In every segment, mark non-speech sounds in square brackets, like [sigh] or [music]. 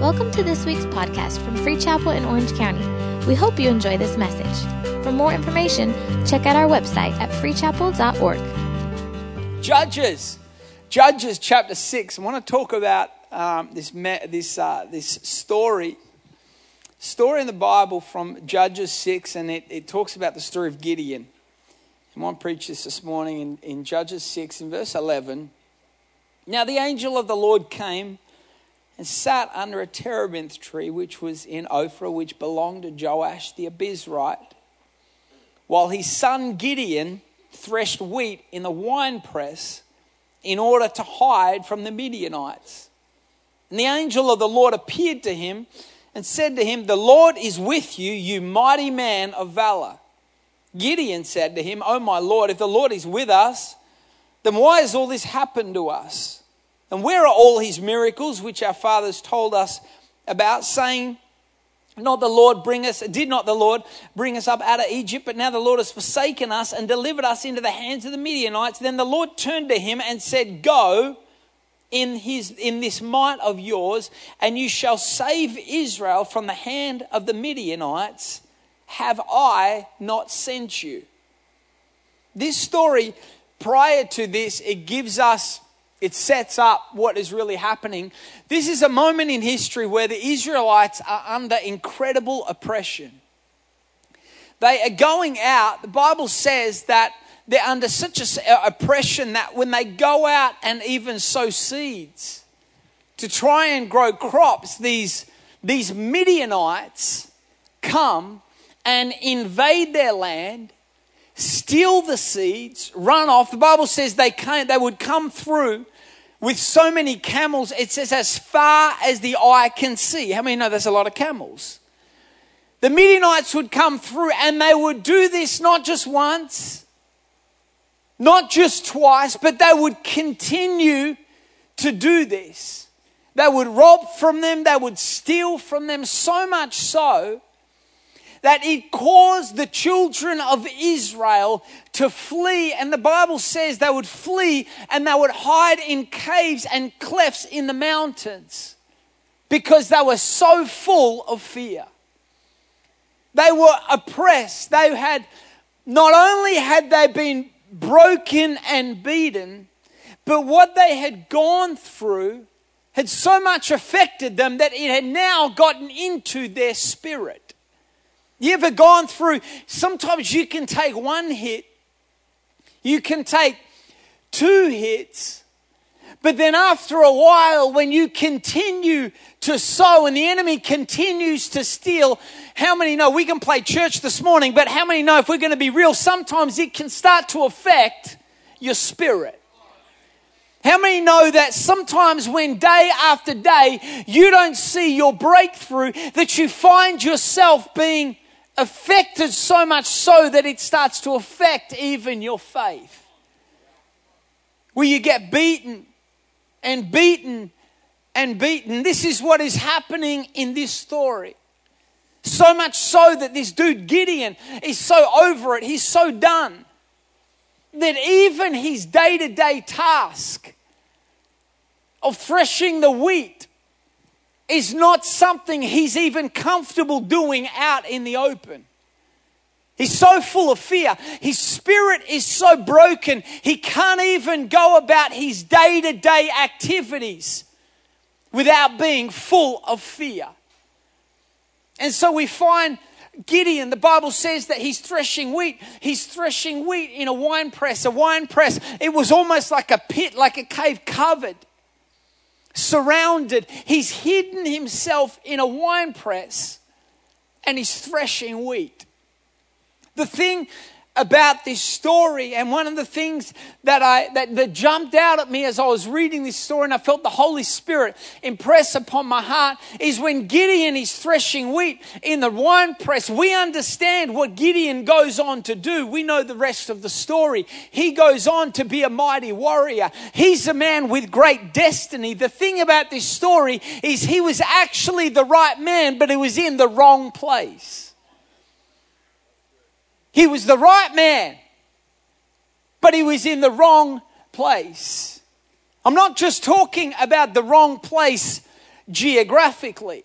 Welcome to this week's podcast from Free Chapel in Orange County. We hope you enjoy this message. For more information, check out our website at freechapel.org. Judges, Judges chapter 6. I want to talk about um, this, this, uh, this story. Story in the Bible from Judges 6, and it, it talks about the story of Gideon. I want to preach this this morning in, in Judges 6, in verse 11. Now the angel of the Lord came and sat under a terebinth tree which was in Ophrah, which belonged to Joash the Abiezrite, while his son Gideon threshed wheat in the winepress in order to hide from the Midianites. And the angel of the Lord appeared to him and said to him, The Lord is with you, you mighty man of valor. Gideon said to him, Oh my Lord, if the Lord is with us, then why has all this happened to us? And where are all his miracles which our fathers told us about, saying, not the Lord bring us, did not the Lord bring us up out of Egypt, but now the Lord has forsaken us and delivered us into the hands of the Midianites. Then the Lord turned to him and said, Go in his in this might of yours, and you shall save Israel from the hand of the Midianites. Have I not sent you? This story, prior to this, it gives us it sets up what is really happening. This is a moment in history where the Israelites are under incredible oppression. They are going out, the Bible says that they're under such a, uh, oppression that when they go out and even sow seeds to try and grow crops, these, these Midianites come and invade their land steal the seeds, run off. The Bible says they came, they would come through with so many camels, it says as far as the eye can see. How many know there's a lot of camels? The Midianites would come through and they would do this not just once, not just twice, but they would continue to do this. They would rob from them, they would steal from them, so much so that it caused the children of Israel to flee. And the Bible says they would flee and they would hide in caves and clefts in the mountains because they were so full of fear. They were oppressed. They had, not only had they been broken and beaten, but what they had gone through had so much affected them that it had now gotten into their spirit. You ever gone through? Sometimes you can take one hit, you can take two hits, but then after a while, when you continue to sow and the enemy continues to steal, how many know we can play church this morning, but how many know if we're going to be real, sometimes it can start to affect your spirit? How many know that sometimes when day after day you don't see your breakthrough, that you find yourself being affected so much so that it starts to affect even your faith. Where you get beaten and beaten and beaten. This is what is happening in this story. So much so that this dude Gideon is so over it, he's so done that even his day to day task of threshing the wheat is not something he's even comfortable doing out in the open. He's so full of fear. His spirit is so broken, he can't even go about his day to day activities without being full of fear. And so we find Gideon, the Bible says that he's threshing wheat. He's threshing wheat in a wine press. A wine press, it was almost like a pit, like a cave covered surrounded. He's hidden himself in a wine press and he's threshing wheat. The thing about this story and one of the things that I that, that jumped out at me as I was reading this story and I felt the Holy Spirit impress upon my heart is when Gideon is threshing wheat in the wine press. We understand what Gideon goes on to do. We know the rest of the story. He goes on to be a mighty warrior. He's a man with great destiny. The thing about this story is he was actually the right man but he was in the wrong place he was the right man, but he was in the wrong place. I'm not just talking about the wrong place geographically.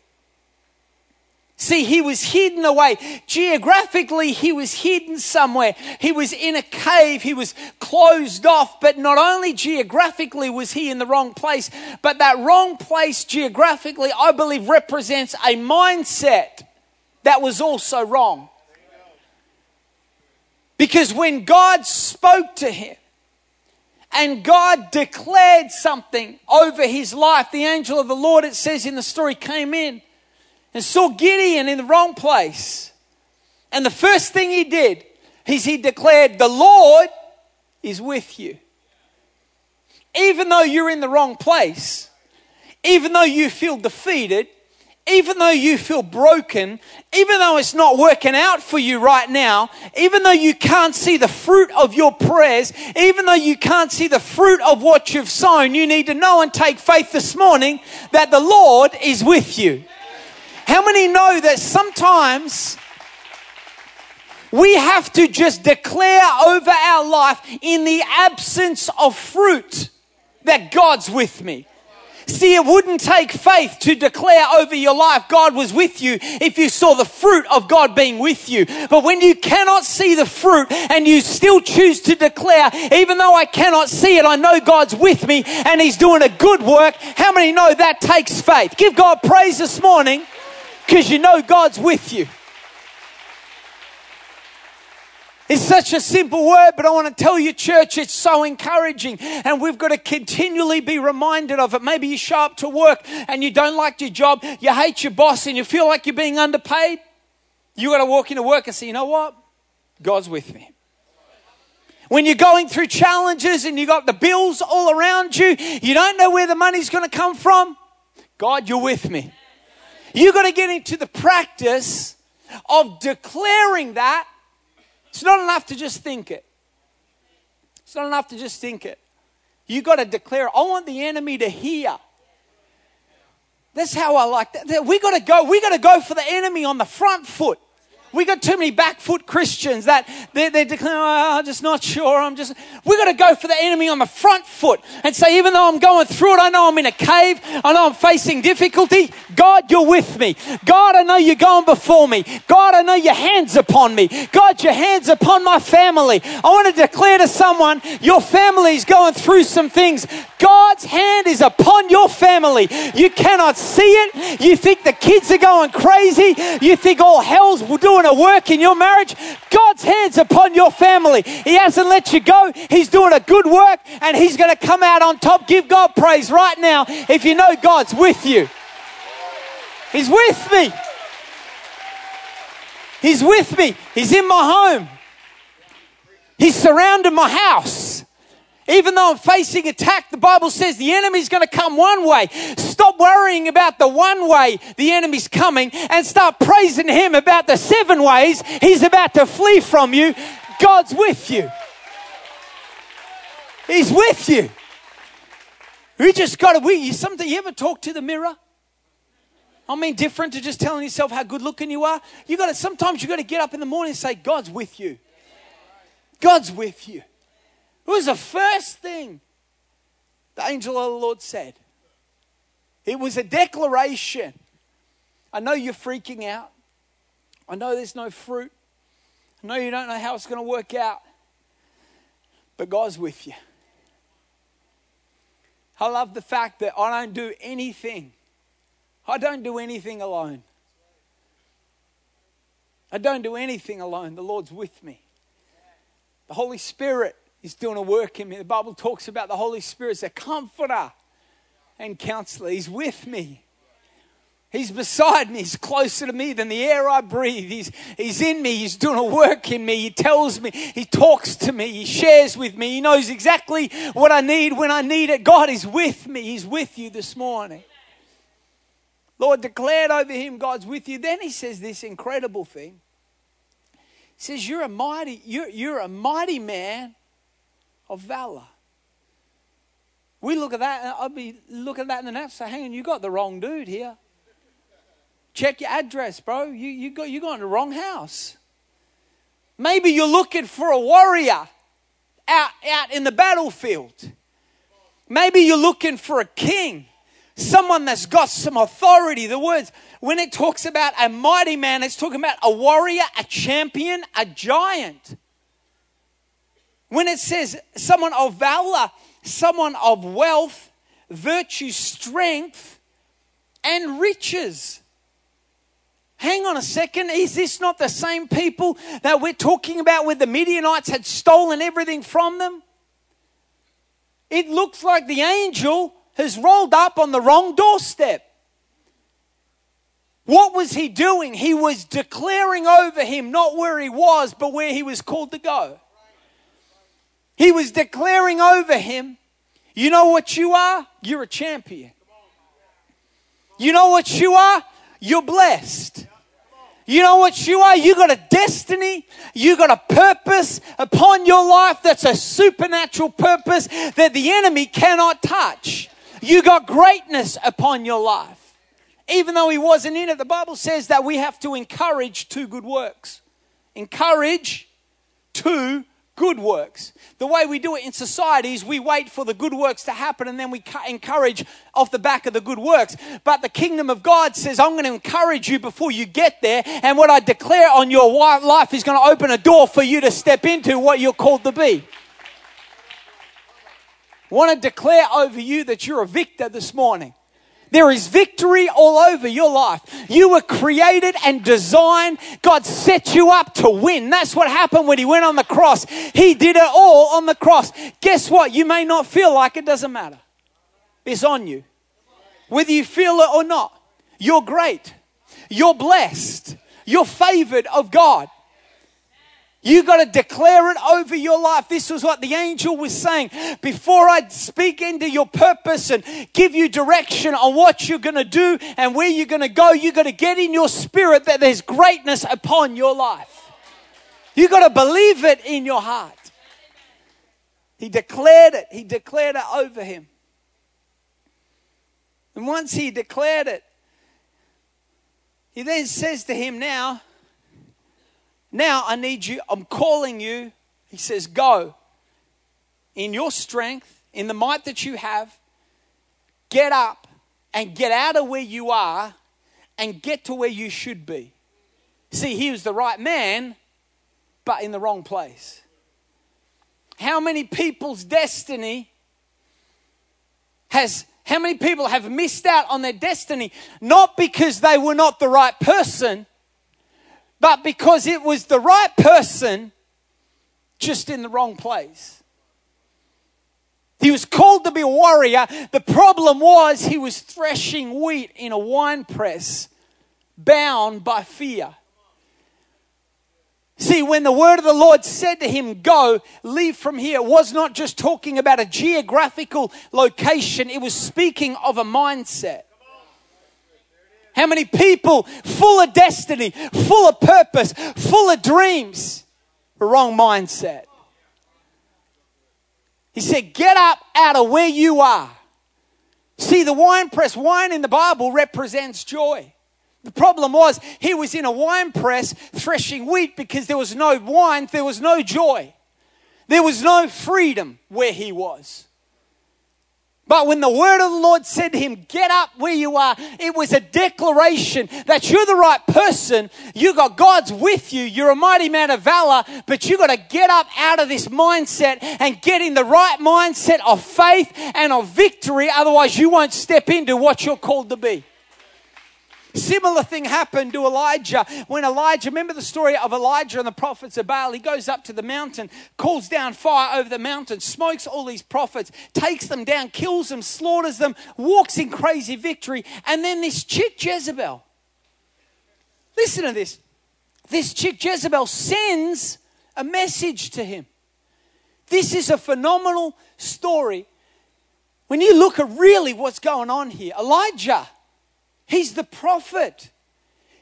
See, he was hidden away. Geographically, he was hidden somewhere. He was in a cave. He was closed off. But not only geographically was he in the wrong place, but that wrong place geographically, I believe, represents a mindset that was also wrong. Because when God spoke to him, and God declared something over his life. The angel of the Lord, it says in the story, came in and saw Gideon in the wrong place. And the first thing he did is he declared, The Lord is with you. Even though you're in the wrong place, even though you feel defeated, even though you feel broken, even though it's not working out for you right now, even though you can't see the fruit of your prayers, even though you can't see the fruit of what you've sown, you need to know and take faith this morning that the Lord is with you. How many know that sometimes we have to just declare over our life in the absence of fruit that God's with me? See, it wouldn't take faith to declare over your life God was with you if you saw the fruit of God being with you. But when you cannot see the fruit and you still choose to declare, even though I cannot see it, I know God's with me and He's doing a good work. How many know that takes faith? Give God praise this morning because you know God's with you. It's such a simple word, but I want to tell you, church, it's so encouraging. And we've got to continually be reminded of it. Maybe you show up to work and you don't like your job, you hate your boss, and you feel like you're being underpaid. You got to walk into work and say, you know what? God's with me. When you're going through challenges and you've got the bills all around you, you don't know where the money's going to come from. God, you're with me. You've got to get into the practice of declaring that it's not enough to just think it. It's not enough to just think it. You got to declare, I want the enemy to hear. That's how I like that. We got to go. We got to go for the enemy on the front foot. We got too many back foot Christians that they're, they're declaring, oh, I'm just not sure. I'm just, we got to go for the enemy on the front foot and say, even though I'm going through it, I know I'm in a cave. I know I'm facing difficulty. God, you're with me. God, I know you're going before me. God, I know your hands upon me. God, your hands upon my family. I want to declare to someone, your family is going through some things. God's hand is upon your family. You cannot see it. You think the kids are going crazy. You think all hell's doing a work in your marriage. God's hands upon your family. He hasn't let you go. He's doing a good work and He's going to come out on top. Give God praise right now if you know God's with you. He's with me. He's with me. He's in my home. He's surrounded my house. Even though I'm facing attack, the Bible says the enemy's going to come one way. Stop worrying about the one way the enemy's coming and start praising him about the seven ways he's about to flee from you. God's with you. He's with you. We just got to, we, you, something, you ever talk to the mirror? I mean, different to just telling yourself how good looking you are. You got to, sometimes you got to get up in the morning and say, God's with you. God's with you. It was the first thing the angel of the Lord said. It was a declaration. I know you're freaking out. I know there's no fruit. I know you don't know how it's going to work out. But God's with you. I love the fact that I don't do anything. I don't do anything alone. I don't do anything alone. The Lord's with me. The Holy Spirit He's doing a work in me. The Bible talks about the Holy Spirit as a comforter and counselor. He's with me. He's beside me. He's closer to me than the air I breathe. He's, he's in me. He's doing a work in me. He tells me. He talks to me. He shares with me. He knows exactly what I need when I need it. God is with me. He's with you this morning. Lord declared over him, God's with you. Then he says this incredible thing. He says, You're a mighty, you're, you're a mighty man of valor. We look at that, and I'd be looking at that in the net say, hang on, you got the wrong dude here. Check your address, bro. You, you, got, you got in the wrong house. Maybe you're looking for a warrior out, out in the battlefield. Maybe you're looking for a king someone that's got some authority. The words, when it talks about a mighty man, it's talking about a warrior, a champion, a giant. When it says someone of valor, someone of wealth, virtue, strength, and riches. Hang on a second. Is this not the same people that we're talking about where the Midianites had stolen everything from them? It looks like the angel has rolled up on the wrong doorstep. What was he doing? He was declaring over him not where he was, but where he was called to go. He was declaring over him, you know what you are? You're a champion. You know what you are? You're blessed. You know what you are? You got a destiny. You got a purpose upon your life that's a supernatural purpose that the enemy cannot touch. You got greatness upon your life. Even though he wasn't in it, the Bible says that we have to encourage two good works. Encourage two good works. The way we do it in society is we wait for the good works to happen and then we encourage off the back of the good works. But the kingdom of God says, I'm going to encourage you before you get there. And what I declare on your life is going to open a door for you to step into what you're called to be want to declare over you that you're a victor this morning. There is victory all over your life. You were created and designed. God set you up to win. That's what happened when He went on the cross. He did it all on the cross. Guess what? You may not feel like it, doesn't matter. It's on you. Whether you feel it or not, you're great. You're blessed. You're favored of God. You got to declare it over your life. This was what the angel was saying. Before I speak into your purpose and give you direction on what you're going to do and where you're going to go, you got to get in your spirit that there's greatness upon your life. You got to believe it in your heart. He declared it. He declared it over him. And once he declared it, he then says to him, Now, now I need you, I'm calling you. He says, Go in your strength, in the might that you have, get up and get out of where you are and get to where you should be. See, he was the right man, but in the wrong place. How many people's destiny has, how many people have missed out on their destiny not because they were not the right person, but because it was the right person just in the wrong place. He was called to be a warrior. The problem was he was threshing wheat in a wine press, bound by fear. See, when the word of the Lord said to him, Go, leave from here, was not just talking about a geographical location, it was speaking of a mindset. How many people full of destiny, full of purpose, full of dreams, wrong mindset. He said, Get up out of where you are. See, the wine press, wine in the Bible represents joy. The problem was he was in a wine press threshing wheat because there was no wine, there was no joy. There was no freedom where he was. But when the word of the Lord said to him, Get up where you are, it was a declaration that you're the right person. You got God's with you. You're a mighty man of valor, but you got to get up out of this mindset and get in the right mindset of faith and of victory. Otherwise, you won't step into what you're called to be. Similar thing happened to Elijah when Elijah, remember the story of Elijah and the prophets of Baal? He goes up to the mountain, calls down fire over the mountain, smokes all these prophets, takes them down, kills them, slaughters them, walks in crazy victory. And then this chick Jezebel, listen to this. This chick Jezebel sends a message to him. This is a phenomenal story. When you look at really what's going on here, Elijah He's the prophet.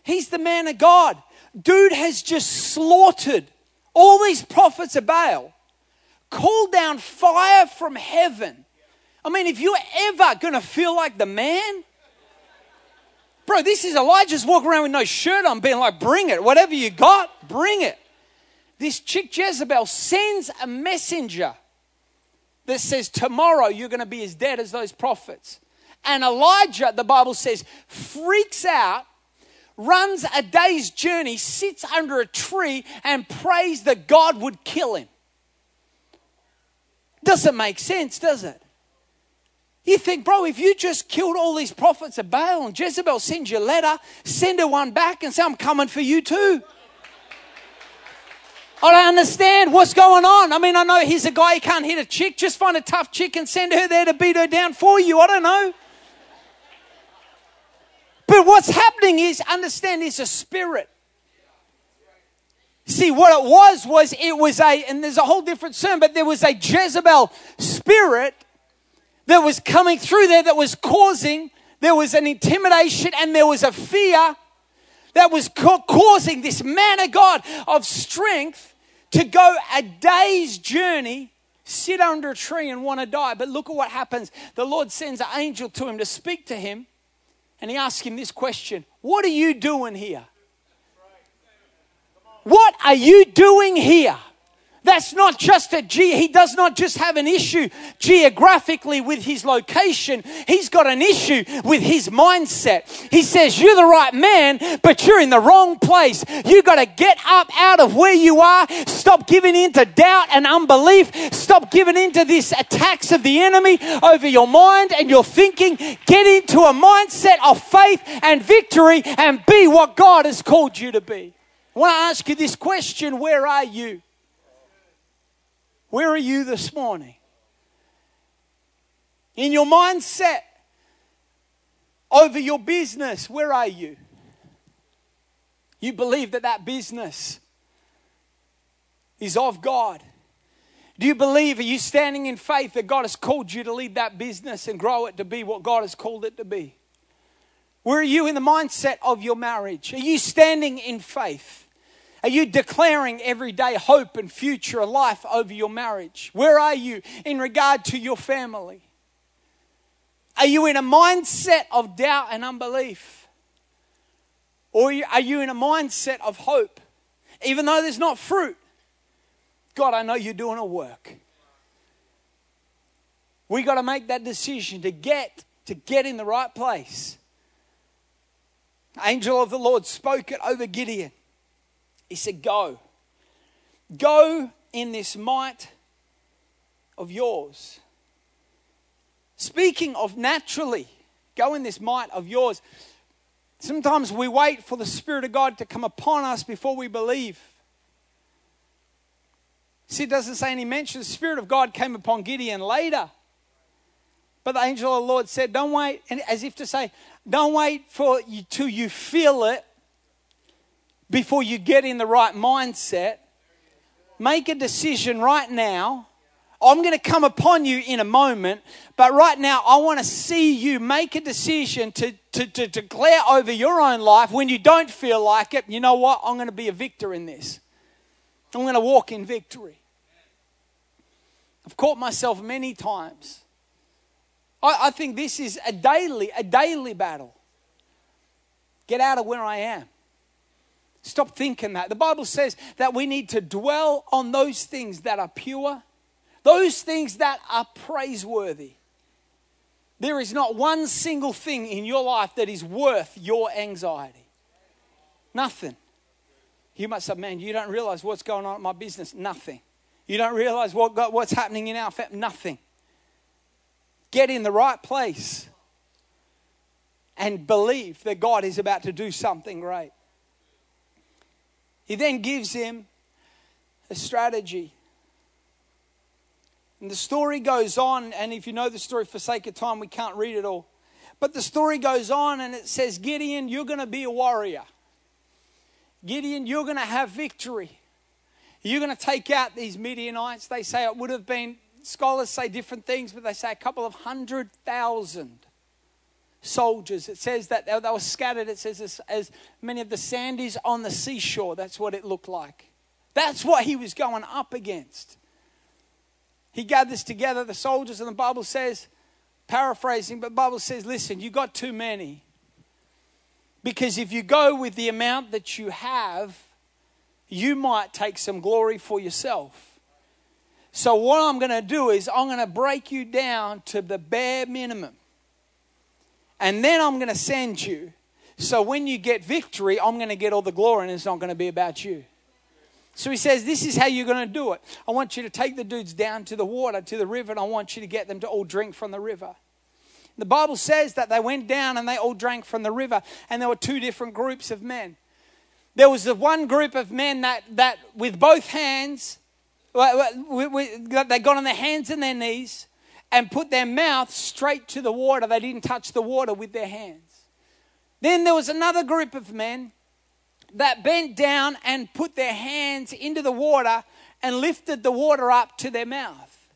He's the man of God. Dude has just slaughtered all these prophets of Baal, called down fire from heaven. I mean, if you're ever going to feel like the man, bro, this is Elijah's walking around with no shirt on, being like, bring it. Whatever you got, bring it. This chick Jezebel sends a messenger that says, tomorrow you're going to be as dead as those prophets. And Elijah, the Bible says, freaks out, runs a day's journey, sits under a tree, and prays that God would kill him. Doesn't make sense, does it? You think, bro, if you just killed all these prophets of Baal and Jezebel sends you a letter, send her one back and say, I'm coming for you too. I don't understand what's going on. I mean, I know he's a guy, he can't hit a chick. Just find a tough chick and send her there to beat her down for you. I don't know. But what's happening is, understand, is a spirit. See, what it was, was it was a, and there's a whole different sermon, but there was a Jezebel spirit that was coming through there that was causing, there was an intimidation and there was a fear that was ca- causing this man of God of strength to go a day's journey, sit under a tree and want to die. But look at what happens. The Lord sends an angel to him to speak to him, and he asked him this question What are you doing here? What are you doing here? That's not just a G. He does not just have an issue geographically with his location. He's got an issue with his mindset. He says, You're the right man, but you're in the wrong place. You got to get up out of where you are. Stop giving in to doubt and unbelief. Stop giving in to these attacks of the enemy over your mind and your thinking. Get into a mindset of faith and victory and be what God has called you to be. I want to ask you this question Where are you? Where are you this morning? In your mindset over your business, where are you? You believe that that business is of God. Do you believe, are you standing in faith that God has called you to lead that business and grow it to be what God has called it to be? Where are you in the mindset of your marriage? Are you standing in faith? Are you declaring every day hope and future of life over your marriage? Where are you in regard to your family? Are you in a mindset of doubt and unbelief? Or are you in a mindset of hope? Even though there's not fruit, God, I know you're doing a work. We got to make that decision to get to get in the right place. Angel of the Lord spoke it over Gideon. He said, Go. Go in this might of yours. Speaking of naturally, go in this might of yours. Sometimes we wait for the Spirit of God to come upon us before we believe. See, it doesn't say any mention. The Spirit of God came upon Gideon later. But the angel of the Lord said, Don't wait, and as if to say, Don't wait for you till you feel it before you get in the right mindset. Make a decision right now. I'm going to come upon you in a moment, but right now I want to see you make a decision to, to, to declare over your own life when you don't feel like it. You know what? I'm going to be a victor in this. I'm going to walk in victory. I've caught myself many times. I, I think this is a daily, a daily battle. Get out of where I am. Stop thinking that. The Bible says that we need to dwell on those things that are pure, those things that are praiseworthy. There is not one single thing in your life that is worth your anxiety. Nothing. You might say, man, you don't realize what's going on in my business. Nothing. You don't realize what, what's happening in our family. Nothing. Get in the right place and believe that God is about to do something great. He then gives him a strategy. And the story goes on, and if you know the story for sake of time, we can't read it all. But the story goes on, and it says, Gideon, you're going to be a warrior. Gideon, you're going to have victory. You're going to take out these Midianites. They say it would have been, scholars say different things, but they say a couple of hundred thousand soldiers. It says that they were scattered, it says, as, as many of the sandies on the seashore. That's what it looked like. That's what he was going up against. He gathers together the soldiers, and the Bible says, paraphrasing, but Bible says, listen, you got too many. Because if you go with the amount that you have, you might take some glory for yourself. So, what I'm going to do is, I'm going to break you down to the bare minimum. And then I'm going to send you. So when you get victory, I'm going to get all the glory and it's not going to be about you. So he says, This is how you're going to do it. I want you to take the dudes down to the water, to the river, and I want you to get them to all drink from the river. The Bible says that they went down and they all drank from the river, and there were two different groups of men. There was the one group of men that, that with both hands, they got on their hands and their knees and put their mouth straight to the water. They didn't touch the water with their hands. Then there was another group of men that bent down and put their hands into the water and lifted the water up to their mouth.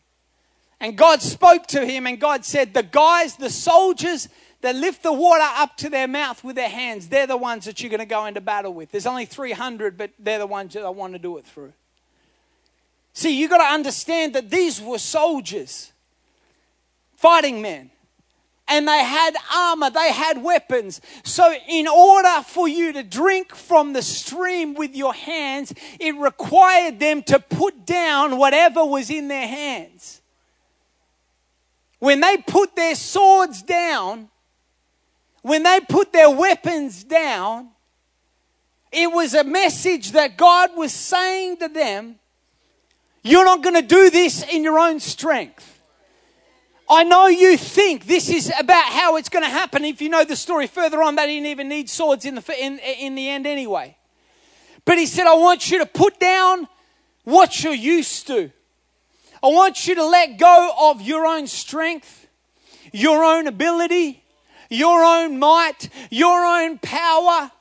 And God spoke to him, and God said, The guys, the soldiers that lift the water up to their mouth with their hands, they're the ones that you're going to go into battle with. There's only 300, but they're the ones that I want to do it through. See, you've got to understand that these were soldiers, fighting men and they had armor, they had weapons. So, in order for you to drink from the stream with your hands, it required them to put down whatever was in their hands. When they put their swords down, when they put their weapons down, it was a message that God was saying to them, You're not going to do this in your own strength. I know you think this is about how it's going to happen. If you know the story further on, they didn't even need swords in the, in, in the end anyway. But he said, I want you to put down what you're used to. I want you to let go of your own strength, your own ability, your own might, your own power.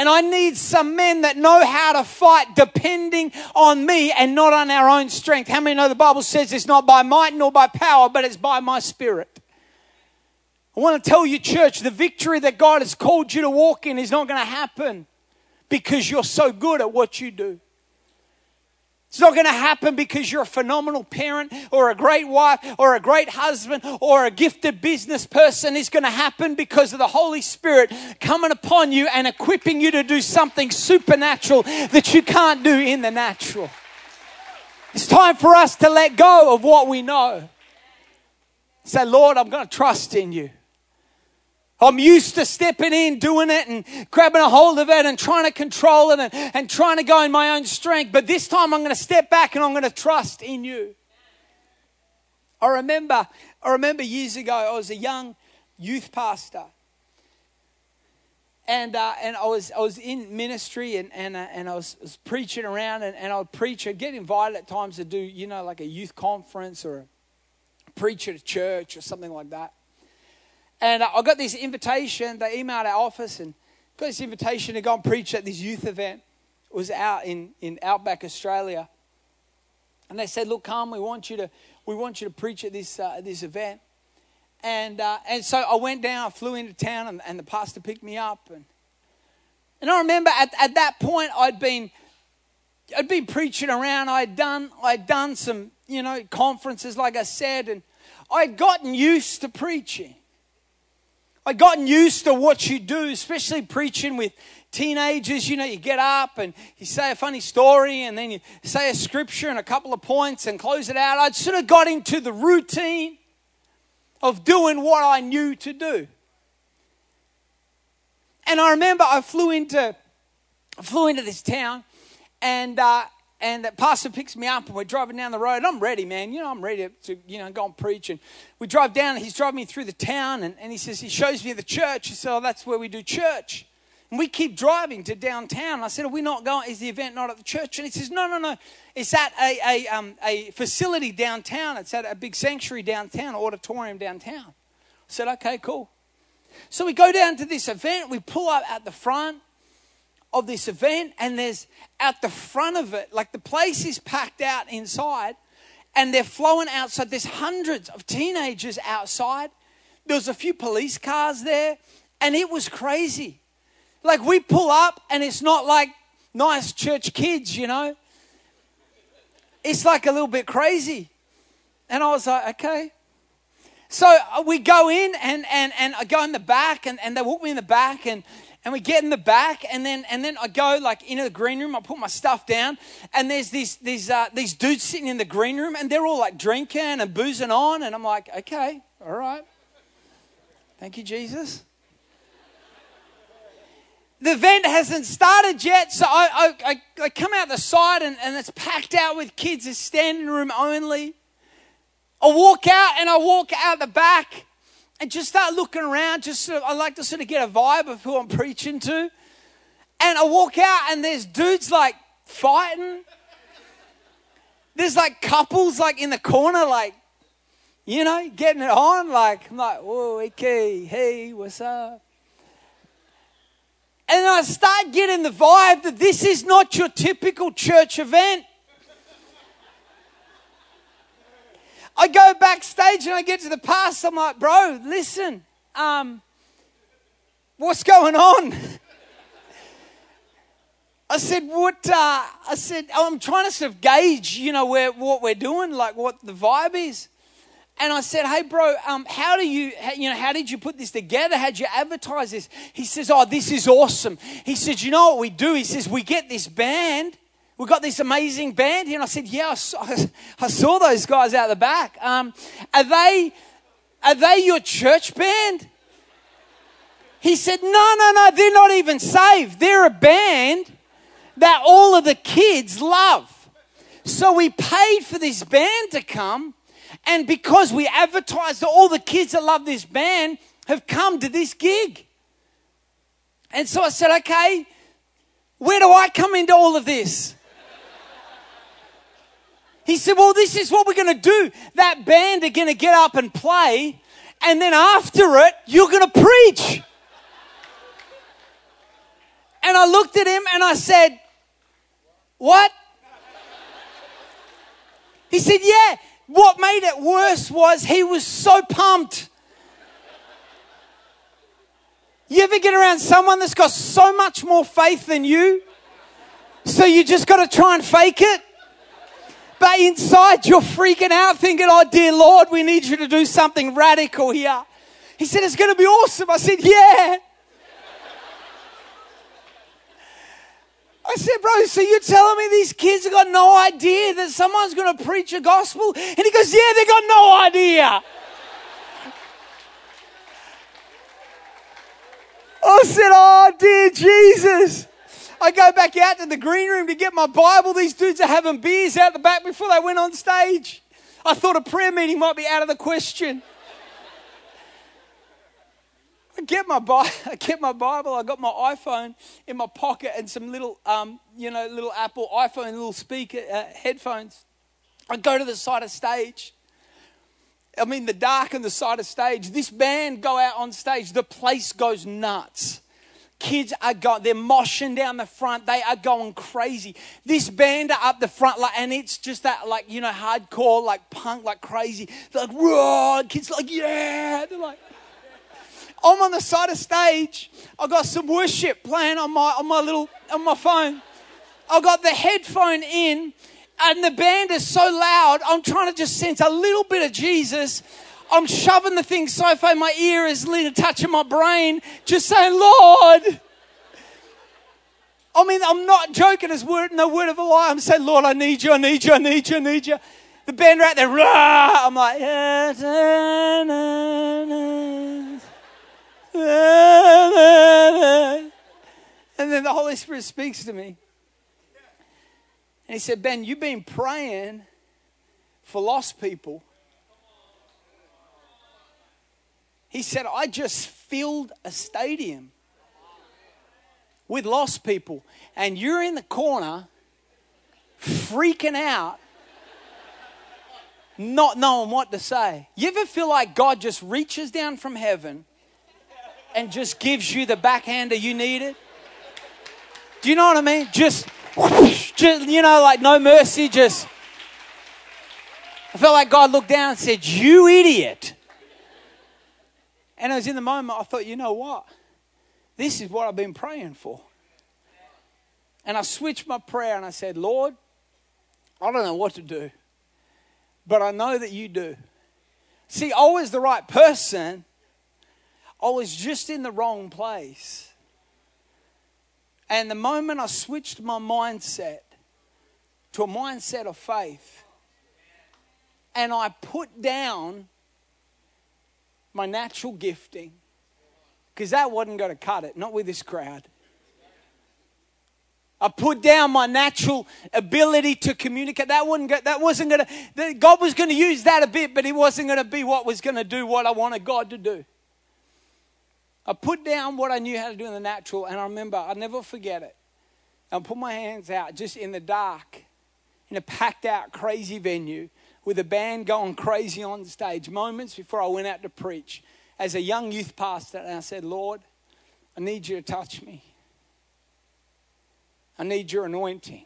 And I need some men that know how to fight depending on me and not on our own strength. How many know the Bible says it's not by might nor by power, but it's by my spirit? I want to tell you, church, the victory that God has called you to walk in is not going to happen because you're so good at what you do. It's not going to happen because you're a phenomenal parent or a great wife or a great husband or a gifted business person. It's going to happen because of the Holy Spirit coming upon you and equipping you to do something supernatural that you can't do in the natural. It's time for us to let go of what we know. Say, Lord, I'm going to trust in you. I'm used to stepping in, doing it, and grabbing a hold of it and trying to control it and, and trying to go in my own strength. But this time I'm going to step back and I'm going to trust in you. I remember, I remember years ago, I was a young youth pastor. And, uh, and I, was, I was in ministry and, and, uh, and I was, was, preaching around and, and I would preach. I'd get invited at times to do, you know, like a youth conference or a preach at a church or something like that. And I got this invitation. They emailed our office and got this invitation to go and preach at this youth event. It was out in, in Outback, Australia. And they said, look, come, we want you to, we want you to preach at this, uh, this event. And, uh, and so I went down, I flew into town, and, and the pastor picked me up. And, and I remember at, at that point, I'd been, I'd been preaching around. I'd done, I'd done some, you know, conferences, like I said, and I'd gotten used to preaching. I'd gotten used to what you do, especially preaching with teenagers. You know, you get up and you say a funny story and then you say a scripture and a couple of points and close it out. I'd sort of got into the routine of doing what I knew to do. And I remember I flew into, I flew into this town and, uh, and that pastor picks me up and we're driving down the road. I'm ready, man. You know, I'm ready to, you know, go and preach. And we drive down and he's driving me through the town and, and he says, he shows me the church. He said, oh, that's where we do church. And we keep driving to downtown. I said, are we not going? Is the event not at the church? And he says, no, no, no. It's at a, a, um, a facility downtown. It's at a big sanctuary downtown, auditorium downtown. I said, okay, cool. So we go down to this event. We pull up at the front of this event, and there's at the front of it, like the place is packed out inside, and they're flowing outside. There's hundreds of teenagers outside. There was a few police cars there, and it was crazy. Like we pull up, and it's not like nice church kids, you know. It's like a little bit crazy. And I was like, okay. So uh, we go in and, and, and I go in the back and, and they walk me in the back and, and we get in the back and then and then I go like into the green room I put my stuff down and there's these these uh, these dudes sitting in the green room and they're all like drinking and boozing on and I'm like okay all right Thank you, Jesus. The event hasn't started yet, so I, I, I come out the side and, and it's packed out with kids. It's standing room only. I walk out and I walk out the back and just start looking around. Just sort of, I like to sort of get a vibe of who I'm preaching to. And I walk out and there's dudes like fighting. There's like couples like in the corner, like, you know, getting it on. Like, I'm like, whoa, okay, hey, what's up? And I start getting the vibe that this is not your typical church event. I go backstage and I get to the pastor. I'm like, bro, listen, um, what's going on? [laughs] I said, what, uh, I said, oh, I'm trying to sort of gauge, you know, where, what we're doing, like what the vibe is. And I said, hey, bro, um, how do you, you know, how did you put this together? How'd you advertise this? He says, oh, this is awesome. He says, you know what we do? He says, we get this band. We got this amazing band here. And I said, yeah, I saw, [laughs] I saw those guys out the back. Um, are they, are they your church band? He said, no, no, no, they're not even saved. They're a band that all of the kids love. So we paid for this band to come, and because we advertised that all the kids that love this band have come to this gig. And so I said, okay, where do I come into all of this? He said, Well, this is what we're going to do. That band are going to get up and play, and then after it, you're going to preach. And I looked at him and I said, what? He said, Yeah. What made it worse was he was so pumped. You ever get around someone that's got so much more faith than you? So you just got to try and fake it? But inside you're freaking out thinking, oh dear Lord, we need you to do something radical here. He said, it's going to be awesome. I said, yeah. I said, bro, so you're telling me these kids have got no idea that someone's going to preach a gospel? And he goes, yeah, they got no idea. I said, oh, dear Jesus. I go back out to the green room to get my Bible. These dudes are having beers out the back before they went on stage. I thought a prayer meeting might be out of the question. I get my Bible. [laughs] I get my Bible. I got my iPhone in my pocket and some little, um, you know, little Apple iPhone, little speaker uh, headphones. I go to the side of stage. I mean, the dark and the side of stage. This band go out on stage. The place goes nuts. Kids are going, they're moshing down the front. They are going crazy. This band are up the front, like, and it's just that, like, you know, hardcore, like punk, like crazy. They're like, raw. Kids like, yeah. They're like, I'm on the side of stage. I got some worship playing on my on my little on my phone. I got the headphone in, and the band is so loud. I'm trying to just sense a little bit of Jesus. I'm shoving the thing so far my ear is touching my brain, just saying, Lord. I mean, I'm not joking as word, no word of a lie. I'm saying, Lord, I need you, I need you, I need you, I need you. The band right there, rah! I'm like, yeah, and then the Holy Spirit speaks to me. And he said, Ben, you've been praying for lost people. He said, I just filled a stadium with lost people, and you're in the corner freaking out, not knowing what to say. You ever feel like God just reaches down from heaven and just gives you the backhander you needed? Do you know what I mean? Just, just you know, like no mercy, just. I felt like God looked down and said, You idiot. And I was in the moment, I thought, you know what? This is what I've been praying for. And I switched my prayer and I said, Lord, I don't know what to do, but I know that you do. See, I was the right person, I was just in the wrong place. And the moment I switched my mindset to a mindset of faith, and I put down my natural gifting, Because that wasn't going to cut it, not with this crowd. I put down my natural ability to communicate. That wasn't go, that wasn't going to. God was going to use that a bit, but it wasn't going to be what was going to do what I wanted God to do. I put down what I knew how to do in the natural, and I remember I'll never forget it. I put my hands out just in the dark, in a packed out, crazy venue with a band going crazy on stage. Moments before I went out to preach, as a young youth pastor, and I said, "Lord, I need you to touch me." I need your anointing.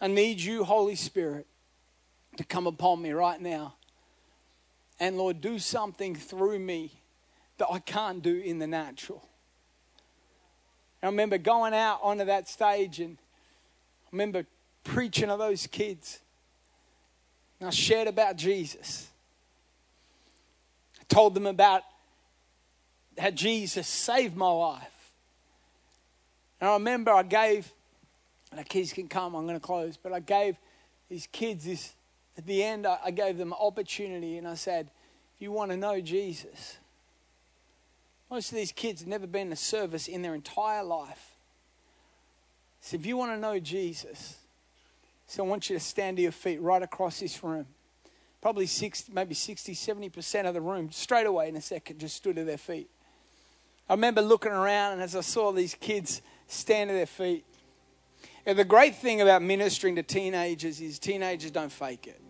I need you, Holy Spirit, to come upon me right now. And Lord, do something through me that I can't do in the natural. I remember going out onto that stage and I remember preaching to those kids. And I shared about Jesus. I told them about how Jesus saved my life. And I remember I gave, and the kids can come, I'm going to close, but I gave these kids this, at the end, I, gave them opportunity and I said, if you want to know Jesus, most of these kids have never been to service in their entire life. So if you want to know Jesus, so I want you to stand to your feet right across this room. Probably 60, maybe 60, 70% of the room straight away in a second just stood to their feet. I remember looking around and as I saw these kids stand to their feet. And the great thing about ministering to teenagers is teenagers don't fake it.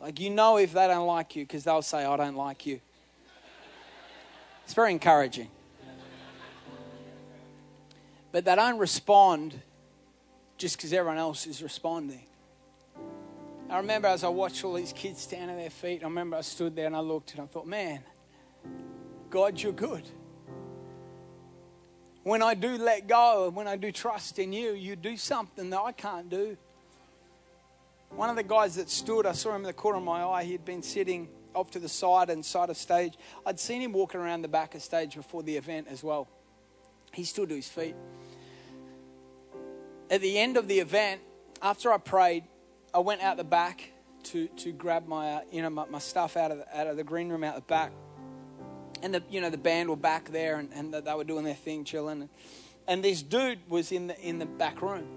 Like, you know, if they don't like you, because they'll say, I don't like you. It's very encouraging. But they don't respond just because everyone else is responding. I remember as I watched all these kids stand on their feet, I remember I stood there and I looked and I thought, man, God, you're good when I do let go, when I do trust in you, you do something that I can't do. One of the guys that stood, I saw him in the corner of my eye. He had been sitting off to the side and side of stage. I'd seen him walking around the back of stage before the event as well. He stood to his feet. At the end of the event, after I prayed, I went out the back to, to grab my, uh, you know, my, my stuff out of, the, out of the green room out the back. And the you know the band were back there and, and they were doing their thing chilling. And this dude was in the in the back room.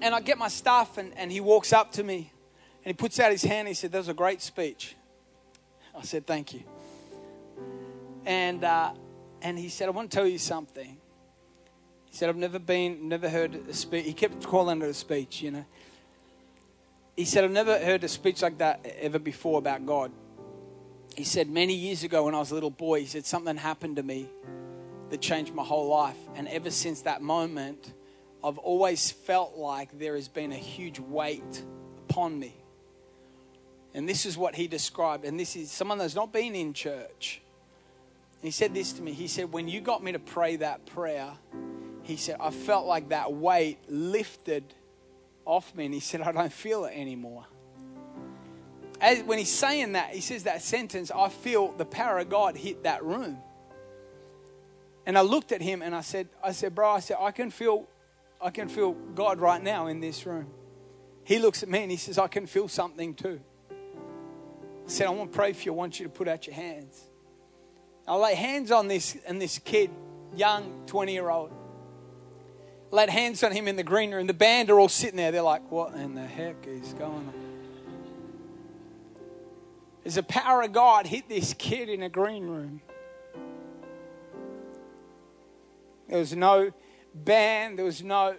And i get my stuff and, and he walks up to me and he puts out his hand. And he said that was a great speech. I said thank you. And uh, and he said i want to tell you something he said i've never been never heard a speech he kept calling it a speech you know he said i've never heard a speech like that ever before about god he said, Many years ago when I was a little boy, he said, Something happened to me that changed my whole life. And ever since that moment, I've always felt like there has been a huge weight upon me. And this is what he described. And this is someone that's not been in church. And he said this to me. He said, When you got me to pray that prayer, he said, I felt like that weight lifted off me. And he said, I don't feel it anymore as, when he's saying that, he says that sentence, I feel the power of God hit that room. And I looked at him and I said, I said, bro, I said, I can feel, I can feel God right now in this room. He looks at me and he says, I can feel something too. I said, I want to pray for you. I want you to put out your hands. I lay hands on this and this kid, young 20 year old. Laid hands on him in the green room. The band are all sitting there. They're like, what in the heck is going on? As the power of God hit this kid in a green room. There was no band, there was no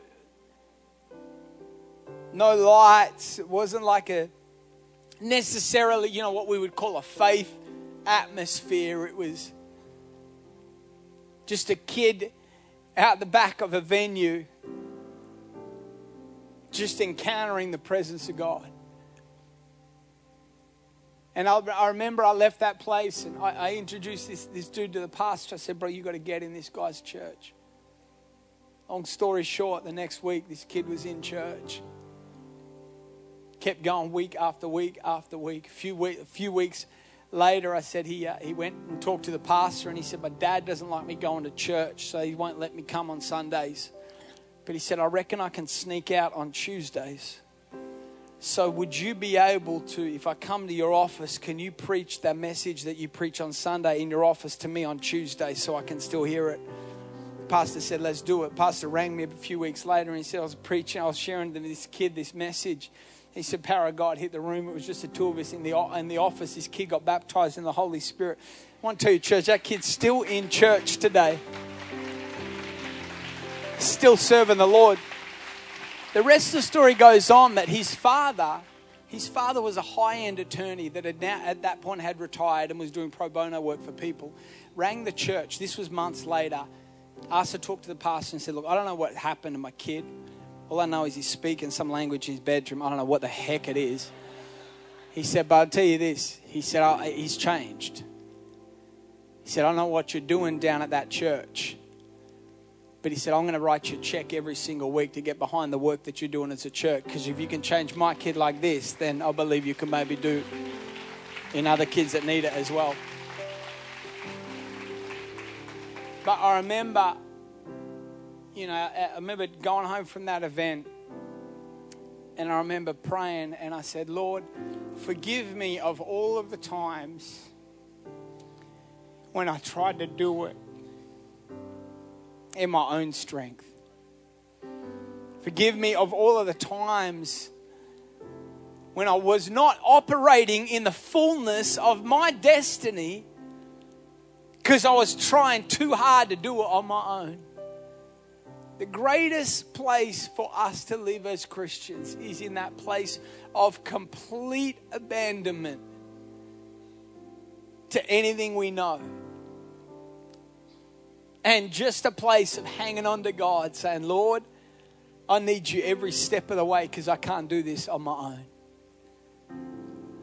no lights. It wasn't like a necessarily, you know, what we would call a faith atmosphere. It was just a kid out the back of a venue just encountering the presence of God. And I, I remember I left that place and I, I introduced this, this dude to the pastor. I said, Bro, you got to get in this guy's church. Long story short, the next week, this kid was in church. Kept going week after week after week. A few, week, a few weeks later, I said he, uh, he went and talked to the pastor and he said, My dad doesn't like me going to church, so he won't let me come on Sundays. But he said, I reckon I can sneak out on Tuesdays. So, would you be able to, if I come to your office, can you preach that message that you preach on Sunday in your office to me on Tuesday so I can still hear it? Pastor said, Let's do it. Pastor rang me a few weeks later and he said, I was preaching, I was sharing to this kid this message. He said, Power of God hit the room. It was just the two of us in the, in the office. This kid got baptized in the Holy Spirit. I want to tell you, church, that kid's still in church today, still serving the Lord. The rest of the story goes on that his father, his father was a high-end attorney that had now at that point had retired and was doing pro bono work for people. Rang the church. This was months later. Asked to talk to the pastor and said, "Look, I don't know what happened to my kid. All I know is he's speaking some language in his bedroom. I don't know what the heck it is." He said, "But I'll tell you this." He said, oh, "He's changed." He said, "I don't know what you're doing down at that church." But he said, I'm going to write you a check every single week to get behind the work that you're doing as a church. Because if you can change my kid like this, then I believe you can maybe do in other kids that need it as well. But I remember, you know, I remember going home from that event and I remember praying and I said, Lord, forgive me of all of the times when I tried to do it in my own strength. Forgive me of all of the times when I was not operating in the fullness of my destiny because I was trying too hard to do it on my own. The greatest place for us to live as Christians is in that place of complete abandonment to anything we know and just a place of hanging on to God, saying, Lord, I need you every step of the way because I can't do this on my own.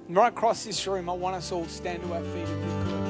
And right across this room, I want us all to stand to our feet if we could.